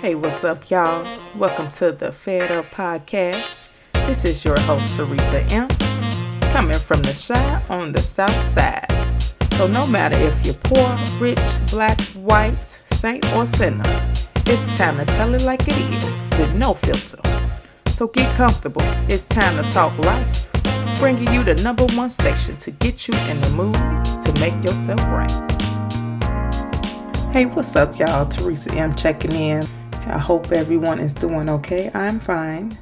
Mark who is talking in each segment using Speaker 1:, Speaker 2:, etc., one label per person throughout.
Speaker 1: Hey, what's up, y'all? Welcome to the Fed Up Podcast. This is your host, Teresa M. Coming from the Chi on the South Side. So, no matter if you're poor, rich, black, white, saint, or sinner, it's time to tell it like it is with no filter. So, get comfortable. It's time to talk life, bringing you the number one station to get you in the mood to make yourself right. Hey, what's up, y'all? Teresa M checking in. I hope everyone is doing okay. I'm fine.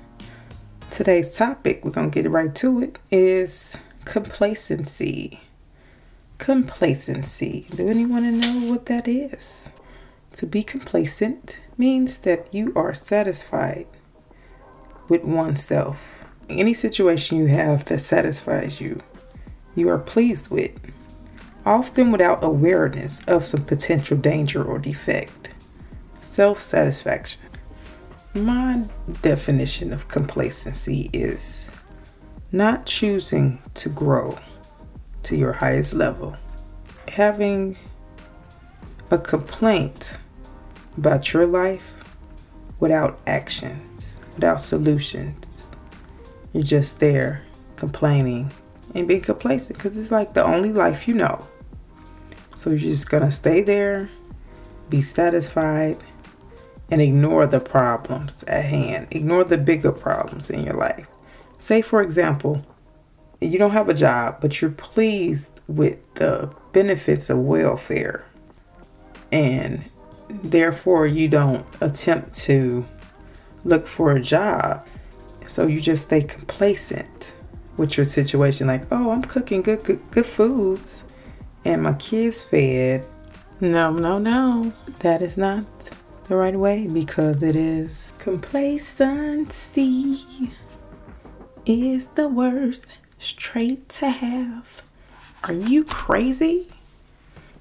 Speaker 1: Today's topic, we're going to get right to it, is complacency. Complacency. Do anyone know what that is? To be complacent means that you are satisfied with oneself. Any situation you have that satisfies you, you are pleased with, often without awareness of some potential danger or defect. Self satisfaction. My definition of complacency is not choosing to grow to your highest level, having a complaint about your life without actions, without solutions. You're just there complaining and being complacent because it's like the only life you know. So you're just gonna stay there, be satisfied, and ignore the problems at hand. Ignore the bigger problems in your life. Say, for example, you don't have a job, but you're pleased with the benefits of welfare, and therefore you don't attempt to look for a job. So you just stay complacent with your situation, like, oh, I'm cooking good, good, good foods, and my kids fed. No, no, no, that is not the right way because it is complacency is the worst trait to have. Are you crazy?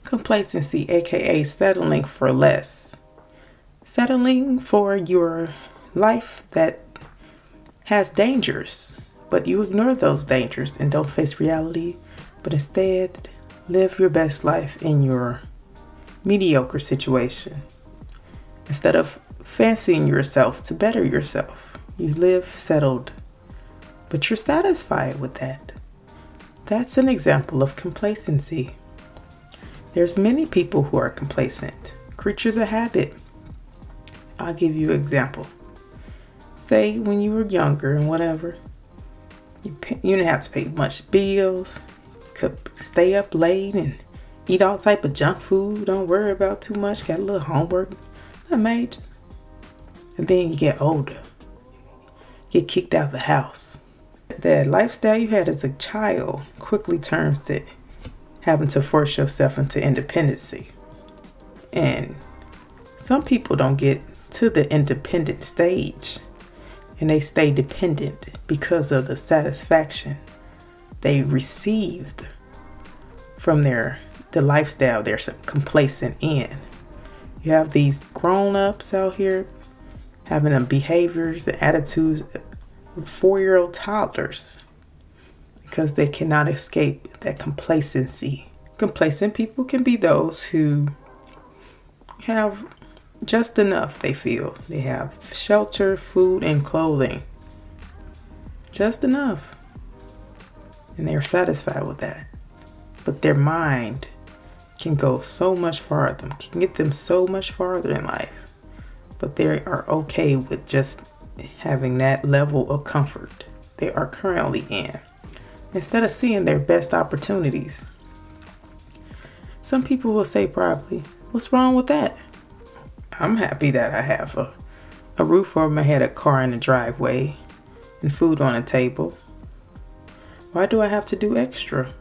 Speaker 1: Complacency, aka settling for less. Settling for your life that has dangers, but you ignore those dangers and don't face reality, but instead live your best life in your mediocre situation. Instead of fancying yourself to better yourself, you live settled, but you're satisfied with that. That's an example of complacency. There's many people who are complacent, creatures of habit. I'll give you an example. Say when you were younger and whatever, you, pay, you didn't have to pay much bills, could stay up late and eat all type of junk food, don't worry about too much, got a little homework Made. And then you get older, get kicked out of the house. The lifestyle you had as a child quickly turns to having to force yourself into independency. And some people don't get to the independent stage and they stay dependent because of the satisfaction they received from their the lifestyle they're complacent in. You have these grown ups out here having the behaviors and attitudes of four year old toddlers because they cannot escape that complacency. Complacent people can be those who have just enough, they feel. They have shelter, food, and clothing. Just enough. And they're satisfied with that. But their mind can go so much farther, can get them so much farther in life. But they are okay with just having that level of comfort they are currently in instead of seeing their best opportunities. Some people will say, probably, what's wrong with that? I'm happy that I have a, a roof over my head, a car in the driveway, and food on the table. Why do I have to do extra?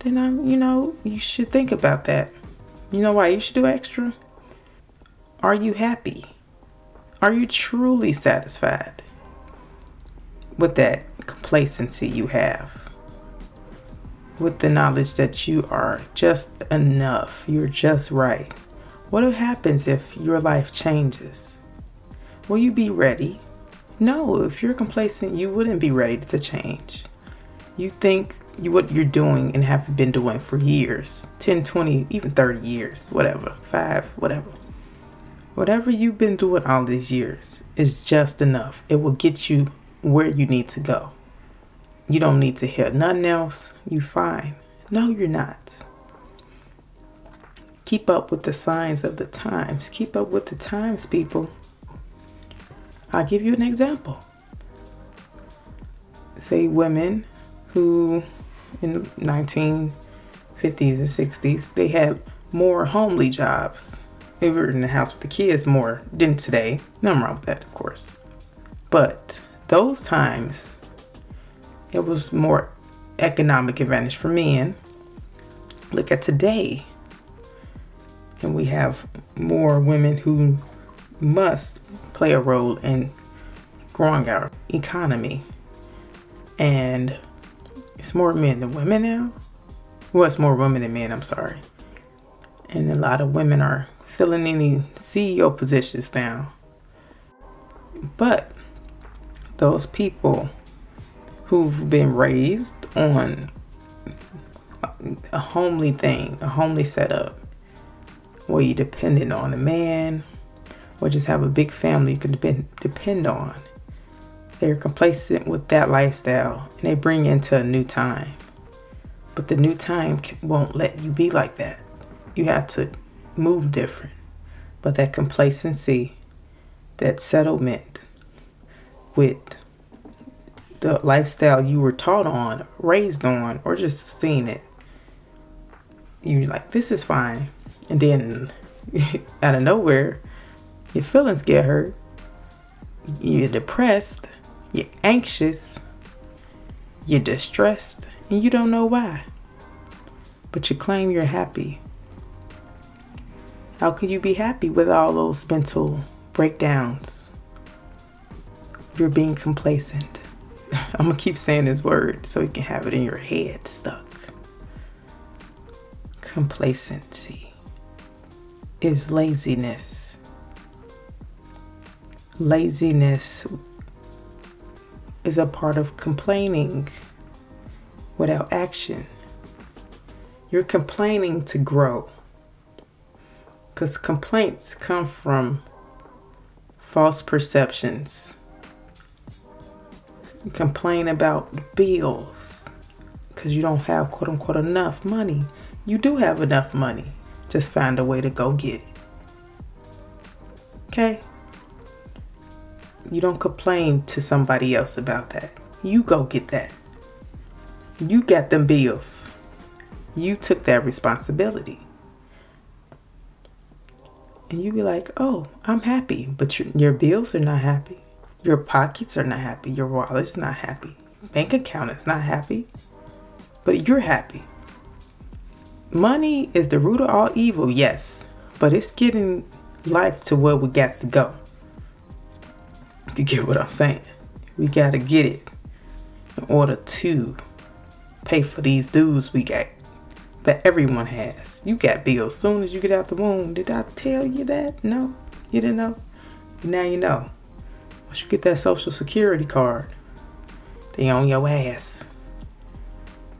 Speaker 1: Then I'm, you know, you should think about that. You know why you should do extra? Are you happy? Are you truly satisfied with that complacency you have? With the knowledge that you are just enough, you're just right. What happens if your life changes? Will you be ready? No, if you're complacent, you wouldn't be ready to change you think you, what you're doing and have been doing for years 10 20 even 30 years whatever five whatever Whatever you've been doing all these years is just enough. It will get you where you need to go. You don't need to hear nothing else. You're fine. No, you're not. Keep up with the signs of the times. Keep up with the times, people. I'll give you an example. Say women who in the 1950s and 60s, they had more homely jobs. They were in the house with the kids more than today. Nothing wrong with that, of course. But those times, it was more economic advantage for men. Look at today. And we have more women who must play a role in growing our economy. And it's more men than women now. Well, it's more women than men, I'm sorry. And a lot of women are filling any CEO positions now. But those people who've been raised on a homely thing, a homely setup, where you're dependent on a man or just have a big family you can depend, depend on. They're complacent with that lifestyle and they bring into a new time. But the new time won't let you be like that. You have to move different. But that complacency, that settlement with the lifestyle you were taught on, raised on, or just seen it, you're like, this is fine. And then out of nowhere, your feelings get hurt. You're depressed you're anxious, you're distressed, and you don't know why. But you claim you're happy. How could you be happy with all those mental breakdowns? You're being complacent. I'm gonna keep saying this word so you can have it in your head stuck. Complacency is laziness. Laziness is a part of complaining without action. You're complaining to grow. Because complaints come from false perceptions. You complain about bills because you don't have quote unquote enough money. You do have enough money. Just find a way to go get it. Okay? You don't complain to somebody else about that. You go get that. You got them bills. You took that responsibility. And you be like, oh, I'm happy. But your, your bills are not happy. Your pockets are not happy. Your wallet's not happy. Bank account is not happy. But you're happy. Money is the root of all evil, yes. But it's getting life to where we got to go. You get what I'm saying? We got to get it in order to pay for these dues we got that everyone has. You got bills soon as you get out the womb. Did I tell you that? No, you didn't know. Now you know. Once you get that social security card, they on your ass.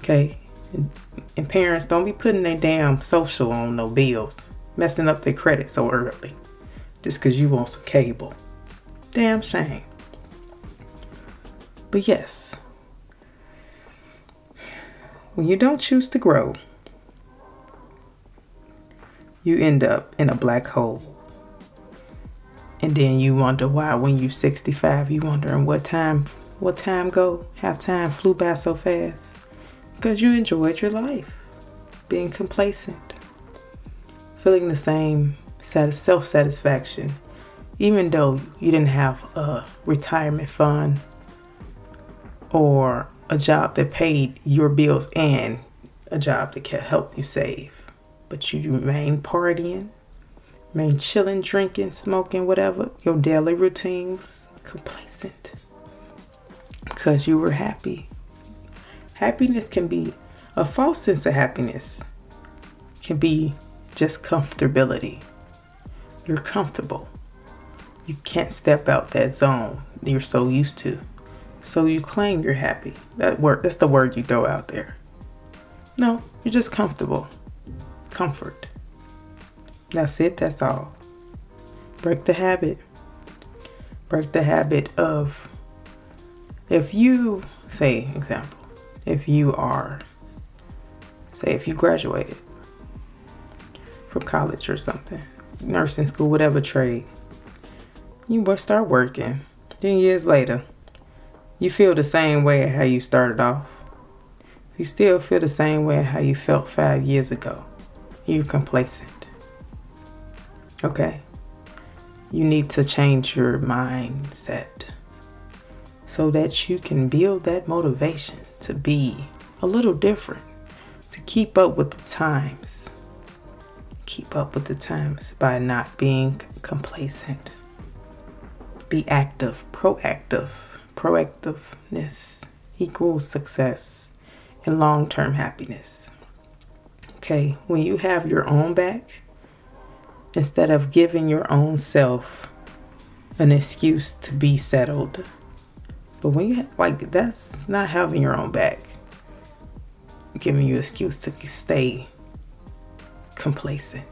Speaker 1: Okay? And, and parents don't be putting their damn social on no bills, messing up their credit so early just because you want some cable. Damn shame. But yes, when you don't choose to grow, you end up in a black hole. And then you wonder why when you 65, you wondering what time what time go, how time flew by so fast. Because you enjoyed your life, being complacent, feeling the same self satisfaction even though you didn't have a retirement fund or a job that paid your bills and a job that can help you save, but you remain partying, remain chilling, drinking, smoking, whatever, your daily routines, complacent because you were happy. Happiness can be a false sense of happiness, can be just comfortability. You're comfortable. You can't step out that zone you're so used to. So you claim you're happy. That word that's the word you throw out there. No, you're just comfortable. Comfort. That's it, that's all. Break the habit. Break the habit of if you say example, if you are say if you graduated from college or something, nursing school, whatever trade, you start working. Then years later, you feel the same way how you started off. You still feel the same way how you felt five years ago. You're complacent. Okay? You need to change your mindset so that you can build that motivation to be a little different, to keep up with the times. Keep up with the times by not being complacent. Be active, proactive. Proactiveness equals success and long term happiness. Okay, when you have your own back, instead of giving your own self an excuse to be settled, but when you have, like, that's not having your own back, giving you excuse to stay complacent.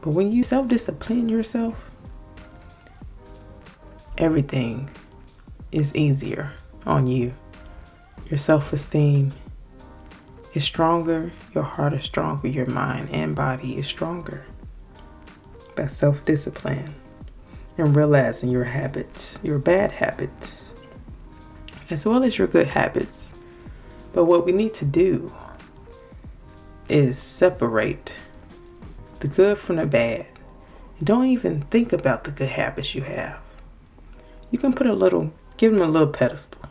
Speaker 1: But when you self discipline yourself, everything is easier on you your self esteem is stronger, your heart is stronger, your mind and body is stronger. That self discipline and realizing your habits, your bad habits, as well as your good habits. But what we need to do is separate the good from the bad. Don't even think about the good habits you have. You can put a little, give them a little pedestal.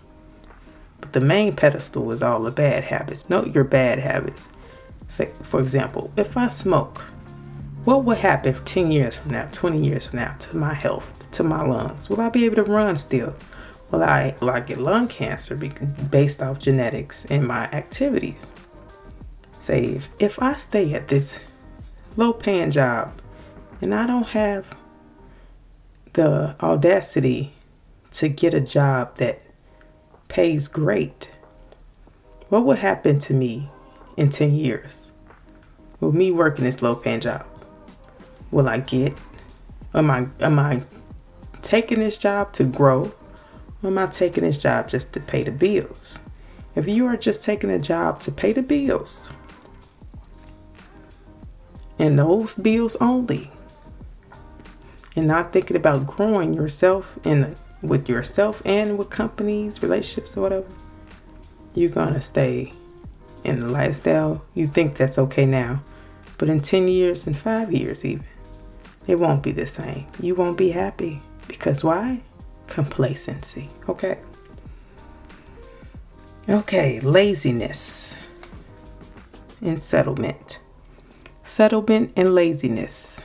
Speaker 1: But the main pedestal is all the bad habits. Note your bad habits. Say, for example, if I smoke, what would happen 10 years from now, 20 years from now to my health, to my lungs? Will I be able to run still? Will I, will I get lung cancer based off genetics and my activities? Say, if, if I stay at this low paying job and I don't have the audacity to get a job that pays great, what will happen to me in 10 years with me working this low paying job? Will I get, am I, am I taking this job to grow? Or am I taking this job just to pay the bills? If you are just taking a job to pay the bills, and those bills only, and not thinking about growing yourself in with yourself and with companies, relationships, or whatever, you're gonna stay in the lifestyle. You think that's okay now, but in 10 years and five years, even, it won't be the same. You won't be happy because why? Complacency. Okay. Okay, laziness and settlement. Settlement and laziness.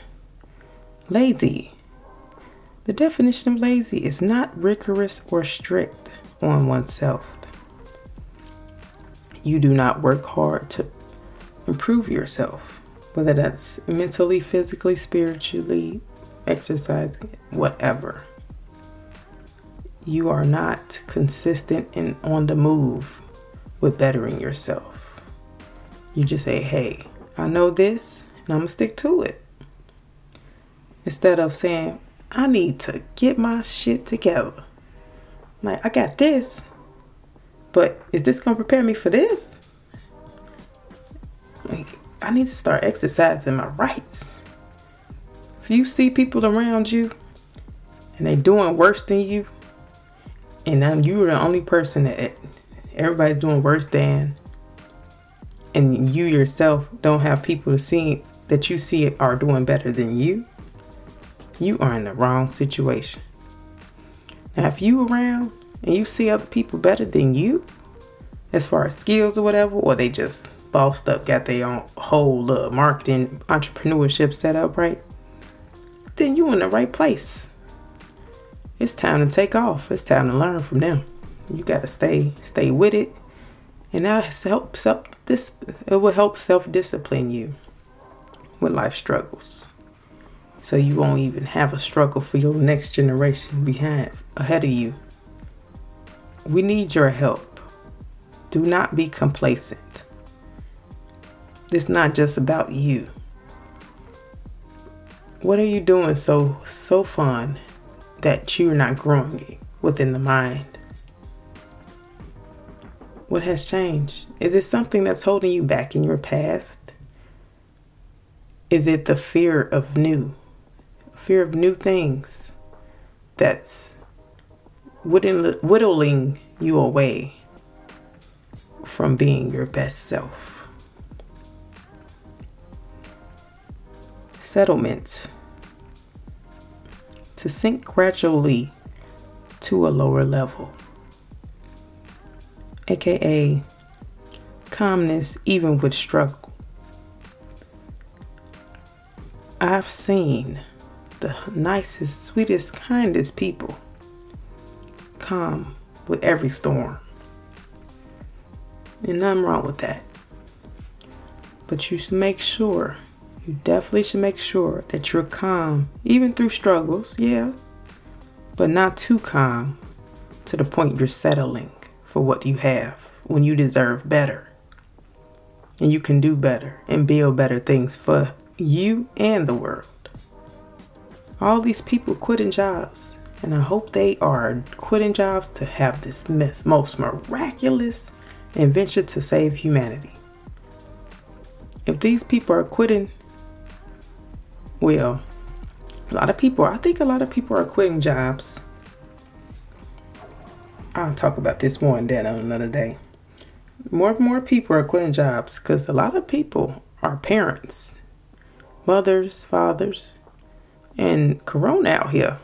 Speaker 1: Lazy the definition of lazy is not rigorous or strict on oneself. You do not work hard to improve yourself, whether that's mentally, physically, spiritually, exercising, whatever. You are not consistent and on the move with bettering yourself. You just say, hey, I know this and I'm going to stick to it. Instead of saying, I need to get my shit together. Like, I got this, but is this gonna prepare me for this? Like, I need to start exercising my rights. If you see people around you and they doing worse than you, and then you're the only person that everybody's doing worse than, and you yourself don't have people to see that you see are doing better than you, you are in the wrong situation. Now, if you around and you see other people better than you, as far as skills or whatever, or they just bossed up, got their own whole uh, marketing entrepreneurship set up right, then you in the right place. It's time to take off. It's time to learn from them. You gotta stay stay with it, and that helps up this. It will help self discipline you with life struggles so you won't even have a struggle for your next generation behind ahead of you. We need your help. Do not be complacent. It's not just about you. What are you doing so so fun that you're not growing within the mind? What has changed? Is it something that's holding you back in your past? Is it the fear of new? Fear of new things that's whittling you away from being your best self. Settlements to sink gradually to a lower level, aka calmness even with struggle. I've seen the nicest, sweetest, kindest people calm with every storm. And nothing wrong with that. But you should make sure, you definitely should make sure that you're calm, even through struggles, yeah, but not too calm to the point you're settling for what you have when you deserve better. And you can do better and build better things for you and the world. All these people quitting jobs, and I hope they are quitting jobs to have this most miraculous invention to save humanity. If these people are quitting, well, a lot of people, I think a lot of people are quitting jobs. I'll talk about this more in depth on another day. More and more people are quitting jobs because a lot of people are parents, mothers, fathers, and corona out here.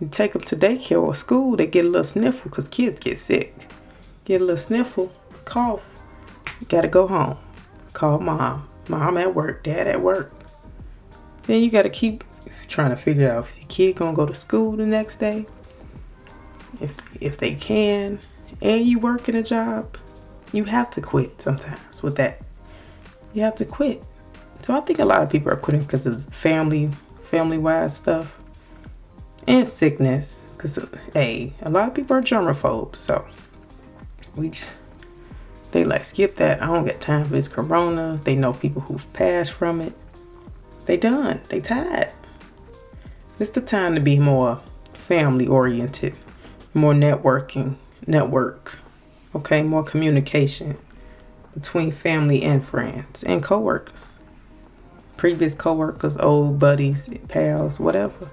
Speaker 1: You take them to daycare or school, they get a little sniffle because kids get sick. Get a little sniffle, cough. You gotta go home. Call mom. Mom at work, dad at work. Then you gotta keep trying to figure out if your kid gonna go to school the next day. If if they can, and you work in a job, you have to quit sometimes with that. You have to quit. So I think a lot of people are quitting because of family, family wise stuff and sickness. Because, hey, a lot of people are germaphobes. So, we just, they like, skip that. I don't got time for this corona. They know people who've passed from it. They done. They tired. It's the time to be more family oriented, more networking, network, okay, more communication between family and friends and coworkers, previous coworkers, old buddies, pals, whatever.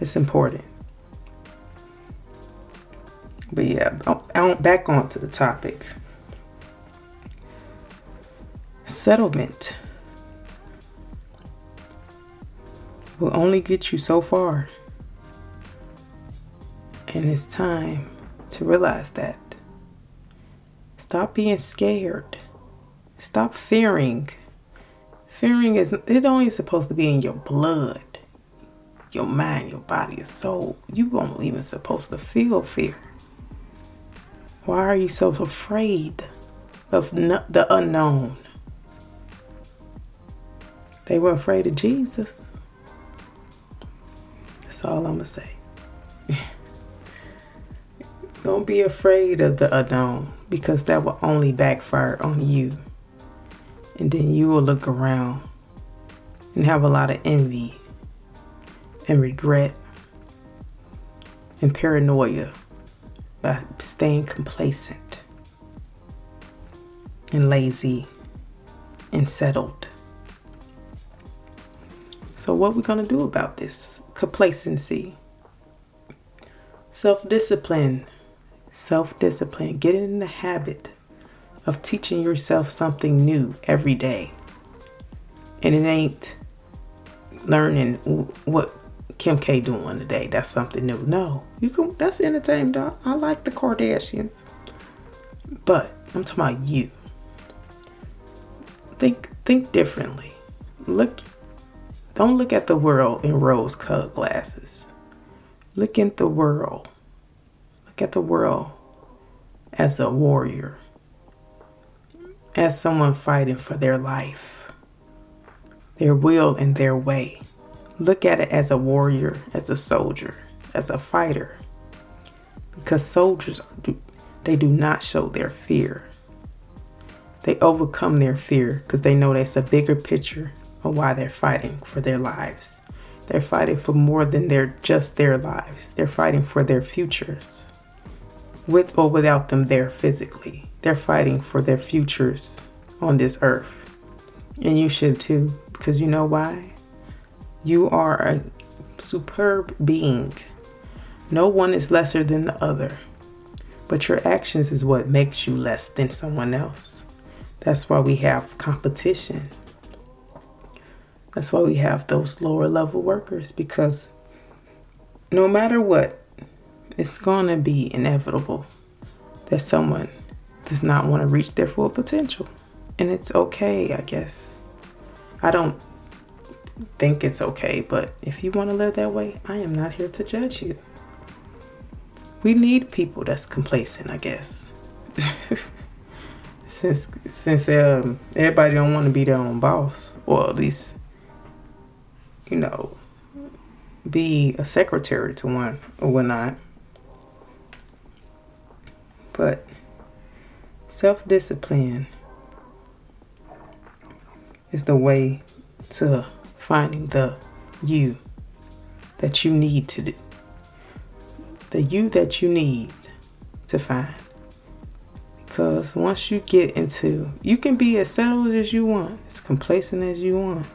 Speaker 1: It's important. But yeah, back onto the topic. Settlement will only get you so far. And it's time to realize that. Stop being scared. Stop fearing. Fearing is it only supposed to be in your blood your mind, your body, your soul. You won't even supposed to feel fear. Why are you so afraid of the unknown? They were afraid of Jesus. That's all I'm to say. Don't be afraid of the unknown because that will only backfire on you. And then you will look around and have a lot of envy and regret and paranoia by staying complacent and lazy and settled. So, what we going to do about this complacency? Self discipline. Self discipline. Get in the habit of teaching yourself something new every day. And it ain't learning what Kim K doing today. That's something new. No, you can. That's entertainment, dog. I like the Kardashians, but I'm talking about you. Think think differently. Look. Don't look at the world in rose-colored glasses. Look at the world. Look at the world as a warrior, as someone fighting for their life, their will, and their way. Look at it as a warrior, as a soldier, as a fighter. Because soldiers, they do not show their fear. They overcome their fear because they know that's a bigger picture of why they're fighting for their lives. They're fighting for more than their just their lives. They're fighting for their futures. With or without them there physically. They're fighting for their futures on this earth. And you should too, because you know why? You are a superb being. No one is lesser than the other. But your actions is what makes you less than someone else. That's why we have competition. That's why we have those lower level workers because no matter what, it's going to be inevitable that someone does not want to reach their full potential. And it's okay, I guess. I don't think it's okay, but if you want to live that way, I am not here to judge you. We need people that's complacent, I guess. since since um, everybody don't want to be their own boss, or at least you know, be a secretary to one or whatnot. But self discipline is the way to finding the you that you need to do. The you that you need to find. Because once you get into, you can be as settled as you want, as complacent as you want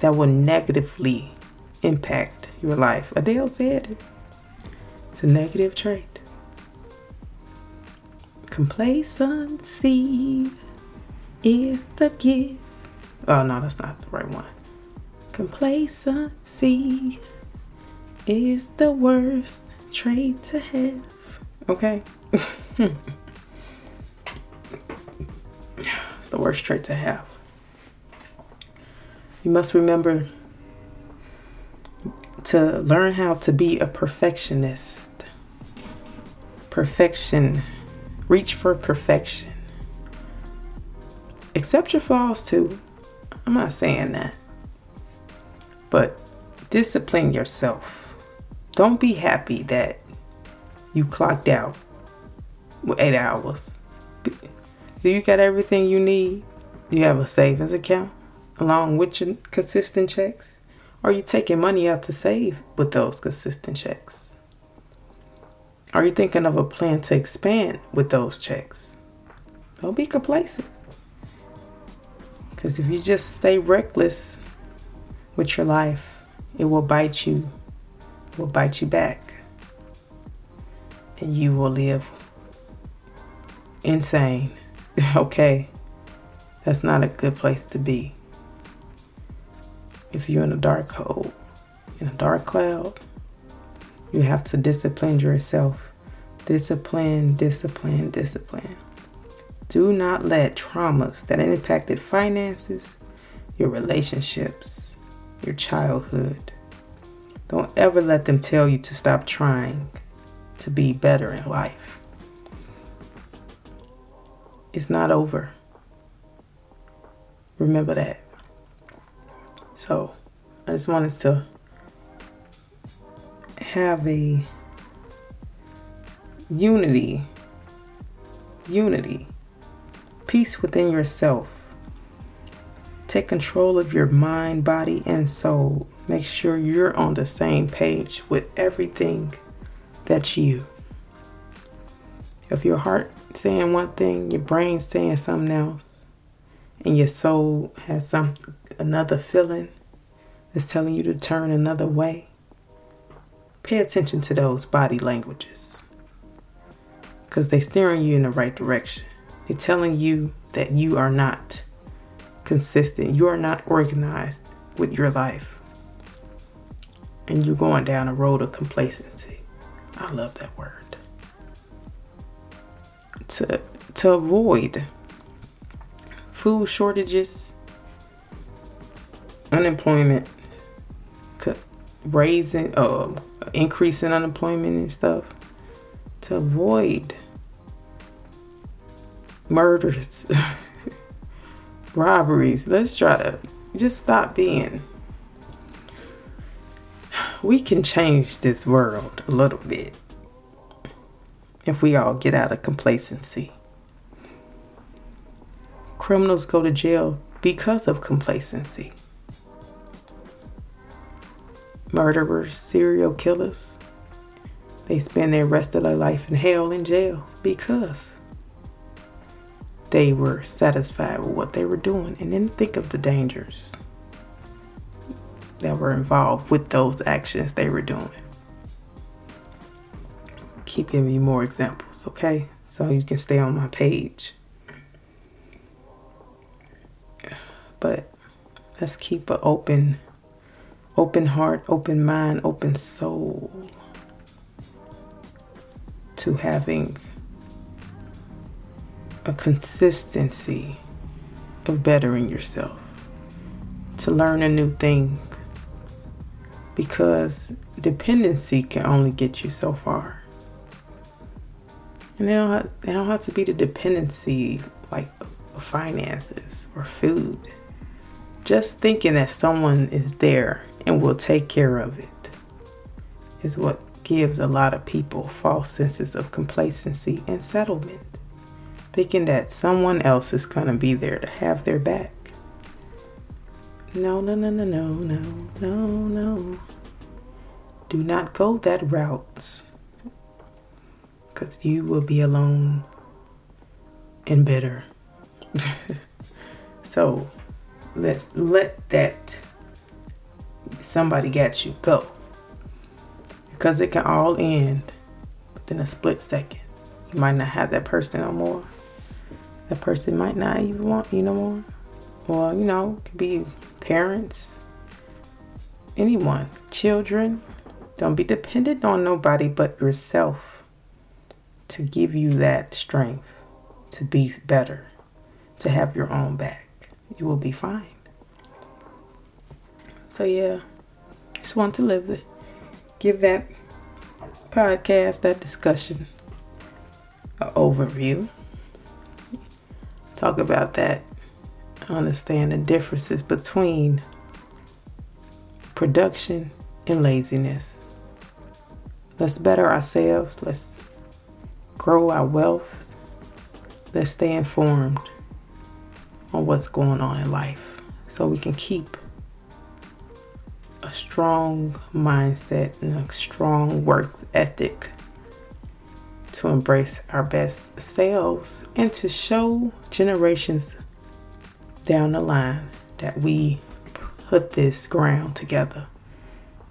Speaker 1: that will negatively impact your life. Adele said it. It's a negative trait. Complacency is the gift. Oh, no, that's not the right one. Complacency is the worst trait to have. Okay? it's the worst trait to have. You must remember to learn how to be a perfectionist. Perfection. Reach for perfection. Accept your flaws too. I'm not saying that. But discipline yourself. Don't be happy that you clocked out with eight hours. Do you got everything you need? Do you have a savings account? along with your consistent checks? Are you taking money out to save with those consistent checks? Are you thinking of a plan to expand with those checks? Don't be complacent. Because if you just stay reckless with your life, it will bite you, will bite you back. And you will live insane. okay, that's not a good place to be if you're in a dark hole, in a dark cloud, you have to discipline yourself. Discipline, discipline, discipline. Do not let traumas that impacted finances, your relationships, your childhood, don't ever let them tell you to stop trying to be better in life. It's not over. Remember that. So I just wanted to have a unity, unity, peace within yourself. Take control of your mind, body, and soul. Make sure you're on the same page with everything that's you. If your heart saying one thing, your brain saying something else, and your soul has some another feeling that's telling you to turn another way, pay attention to those body languages because they're steering you in the right direction. They're telling you that you are not consistent, you are not organized with your life, and you're going down a road of complacency. I love that word. To, to avoid food shortages, unemployment, raising, uh, increasing unemployment and stuff, to avoid murders, robberies. Let's try to just stop being. We can change this world a little bit if we all get out of complacency. Criminals go to jail because of complacency. Murderers, serial killers, they spend their rest of their life in hell in jail because they were satisfied with what they were doing and didn't think of the dangers that were involved with those actions they were doing. Keep giving you more examples, okay? So you can stay on my page. But let's keep an open open heart, open mind, open soul to having a consistency of bettering yourself, to learn a new thing, because dependency can only get you so far. And it don't, have, don't have to be the dependency like finances or food. Just thinking that someone is there and will take care of it is what gives a lot of people false senses of complacency and settlement, thinking that someone else is going to be there to have their back. No, no, no, no, no, no, no, no. Do not go that route because you will be alone and bitter. so let's let that somebody got you go because it can all end within a split second. You might not have that person no more. That person might not even want you no more. Or, you know, it could be parents, anyone, children. Don't be dependent on nobody but yourself to give you that strength to be better, to have your own back. You will be fine. So, yeah, just want to live the, Give that podcast, that discussion, an overview. Talk about that. Understand the differences between production and laziness. Let's better ourselves. Let's grow our wealth. Let's stay informed on what's going on in life so we can keep a strong mindset and a strong work ethic to embrace our best selves and to show generations down the line that we put this ground together.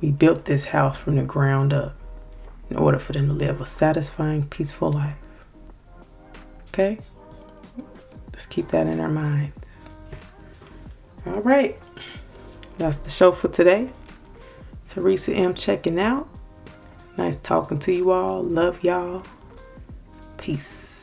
Speaker 1: We built this house from the ground up in order for them to live a satisfying, peaceful life. Okay? Let's keep that in our minds. All right. That's the show for today. Teresa M checking out. Nice talking to you all. Love y'all. Peace.